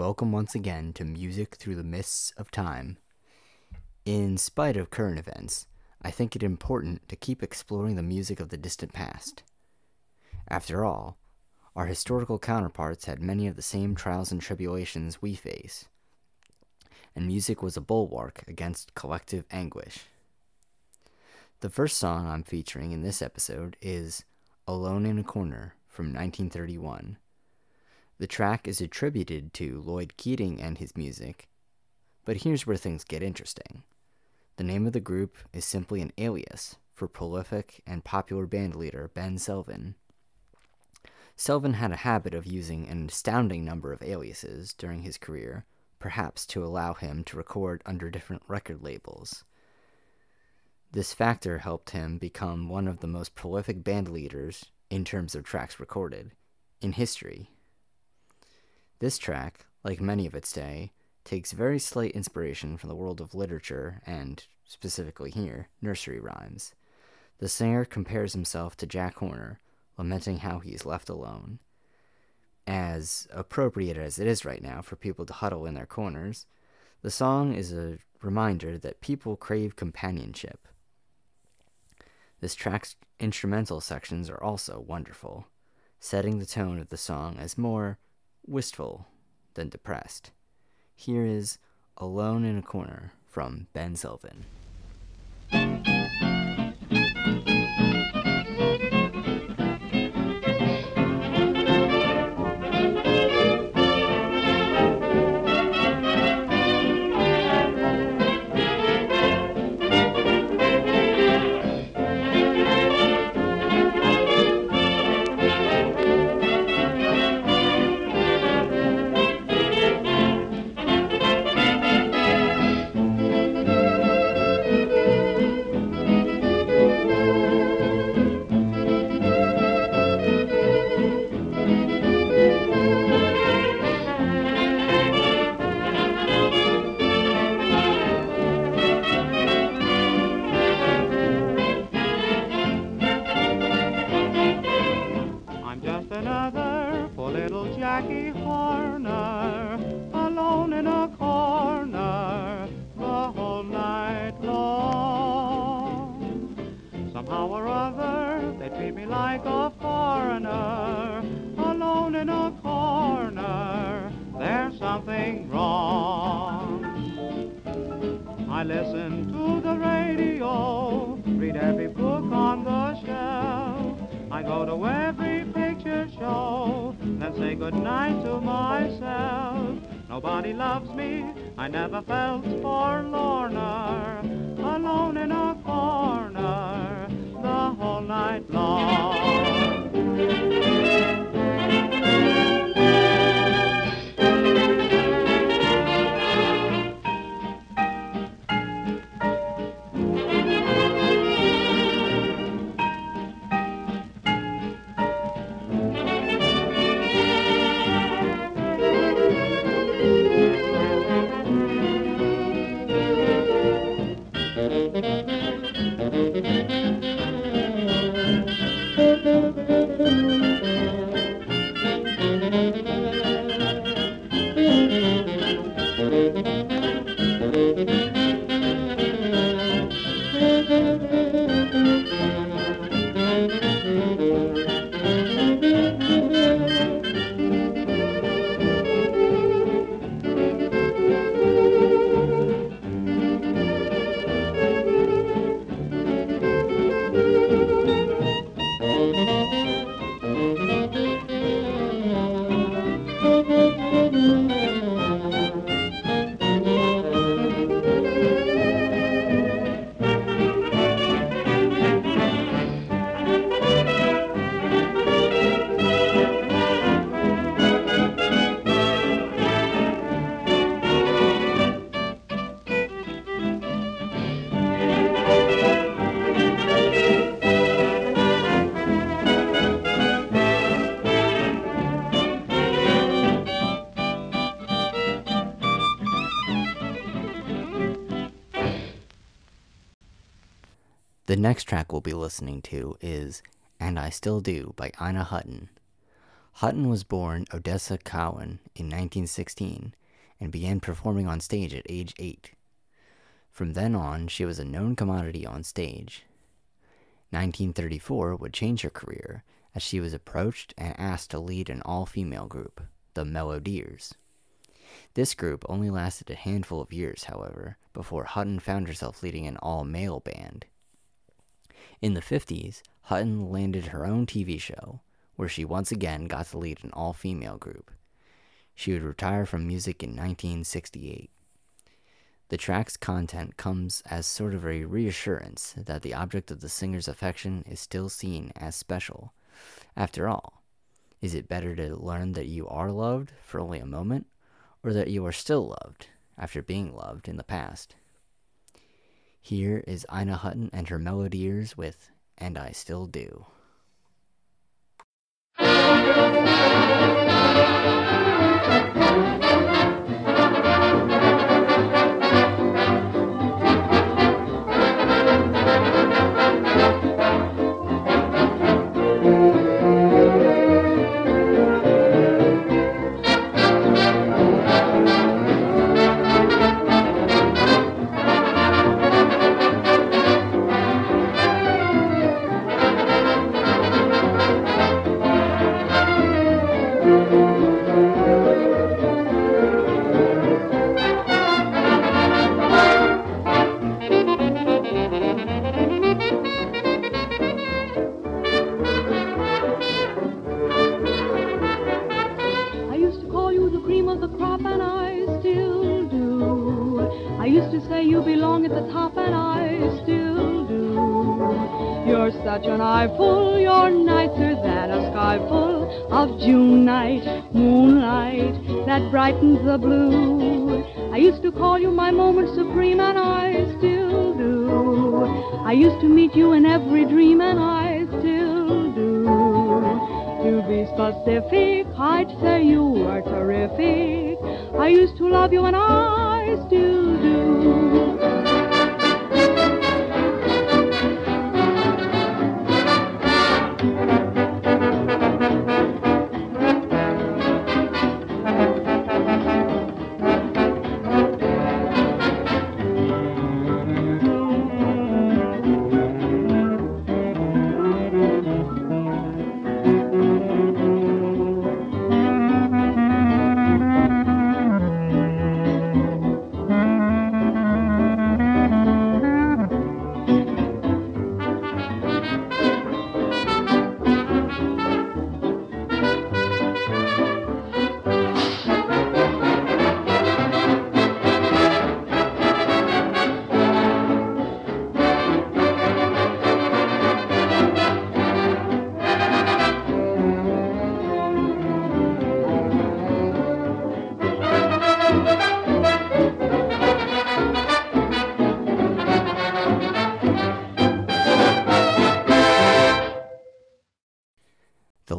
welcome once again to Music Through the Mists of Time. In spite of current events, I think it important to keep exploring the music of the distant past. After all, our historical counterparts had many of the same trials and tribulations we face, and music was a bulwark against collective anguish. The first song I'm featuring in this episode is Alone in a Corner from 1931. The track is attributed to Lloyd Keating and his music, but here's where things get interesting. The name of the group is simply an alias for prolific and popular bandleader Ben Selvin. Selvin had a habit of using an astounding number of aliases during his career, perhaps to allow him to record under different record labels. This factor helped him become one of the most prolific band leaders, in terms of tracks recorded, in history. This track, like many of its day, takes very slight inspiration from the world of literature and, specifically here, nursery rhymes. The singer compares himself to Jack Horner, lamenting how he is left alone. As appropriate as it is right now for people to huddle in their corners, the song is a reminder that people crave companionship. This track's instrumental sections are also wonderful, setting the tone of the song as more wistful than depressed. Here is Alone in a Corner from Ben Selvin. Like a foreigner, alone in a corner. There's something wrong. I listen to the radio, read every book on the shelf. I go to every picture show, then say goodnight to myself. Nobody loves me, I never felt forlorner, alone in a corner night long. The next track we'll be listening to is And I Still Do by Ina Hutton. Hutton was born Odessa Cowan in 1916 and began performing on stage at age 8. From then on, she was a known commodity on stage. 1934 would change her career as she was approached and asked to lead an all female group, the Melodears. This group only lasted a handful of years, however, before Hutton found herself leading an all male band. In the 50s, Hutton landed her own TV show, where she once again got to lead an all female group. She would retire from music in 1968. The track's content comes as sort of a reassurance that the object of the singer's affection is still seen as special. After all, is it better to learn that you are loved for only a moment, or that you are still loved after being loved in the past? Here is Ina Hutton and her Melodears with And I Still Do. Such an eyeful, you're nicer than a sky full of June night, moonlight that brightens the blue. I used to call you my moment supreme, and I still do. I used to meet you in every dream, and I still do. To be specific, I'd say you were terrific. I used to love you and I still do.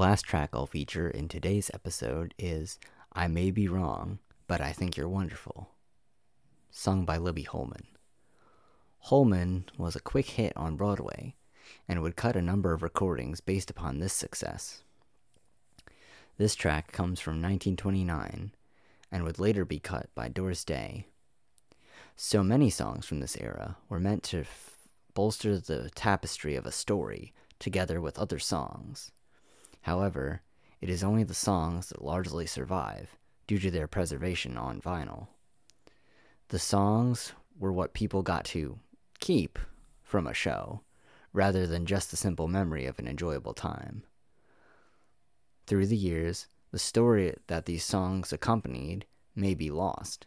Last track I'll feature in today's episode is I May Be Wrong, but I Think You're Wonderful, sung by Libby Holman. Holman was a quick hit on Broadway and would cut a number of recordings based upon this success. This track comes from 1929 and would later be cut by Doris Day. So many songs from this era were meant to f- bolster the tapestry of a story together with other songs. However, it is only the songs that largely survive due to their preservation on vinyl. The songs were what people got to keep from a show, rather than just the simple memory of an enjoyable time. Through the years, the story that these songs accompanied may be lost,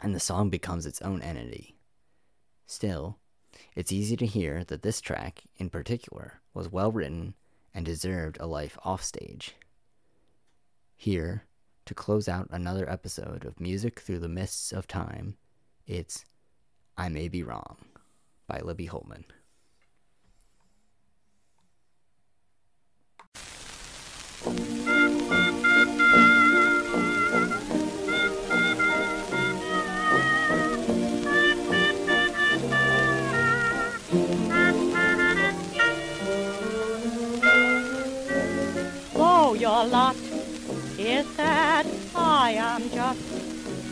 and the song becomes its own entity. Still, it's easy to hear that this track, in particular, was well written and deserved a life offstage. Here, to close out another episode of Music Through the Mists of Time, it's I May Be Wrong by Libby Holman. Your lot is sad, I am just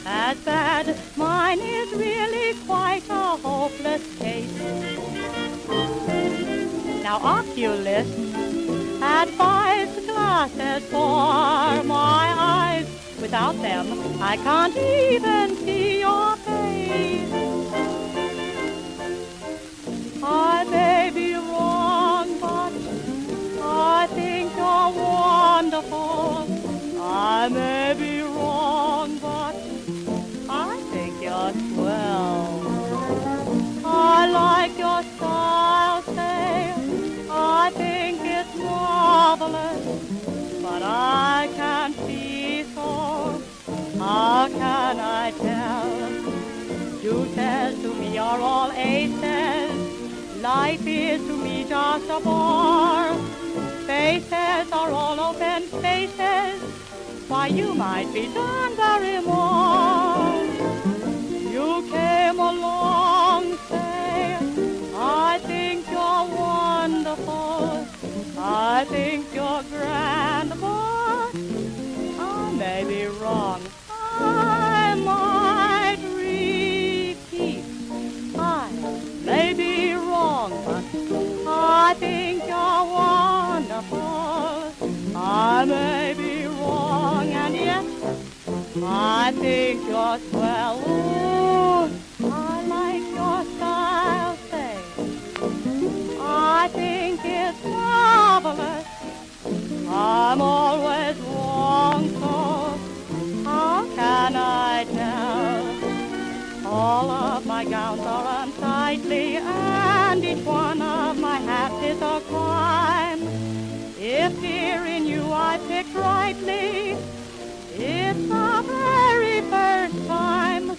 as bad. Mine is really quite a hopeless case. Now, Oculus advised glasses for my eyes. Without them, I can't even see your wonderful. I may be wrong, but I think you're swell. I like your style, say. I think it's marvelous, but I can't see so. How can I tell? You says to me are all aces. Life is to me just a bore. Faces are all open spaces. Why, you might be done very. I may be wrong, and yet I think you're swell. Ooh, I like your style, say. I think it's marvelous. I'm always wrong, so how can I tell? All of my gowns are unsightly, I picked rightly, it's the very first time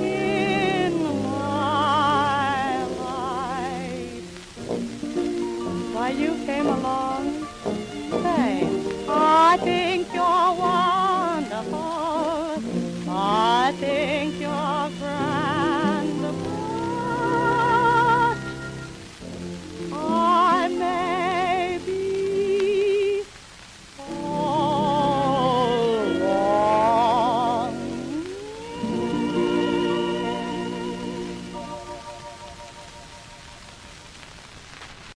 in my life. Why you came along, say, I think you're wonderful. I think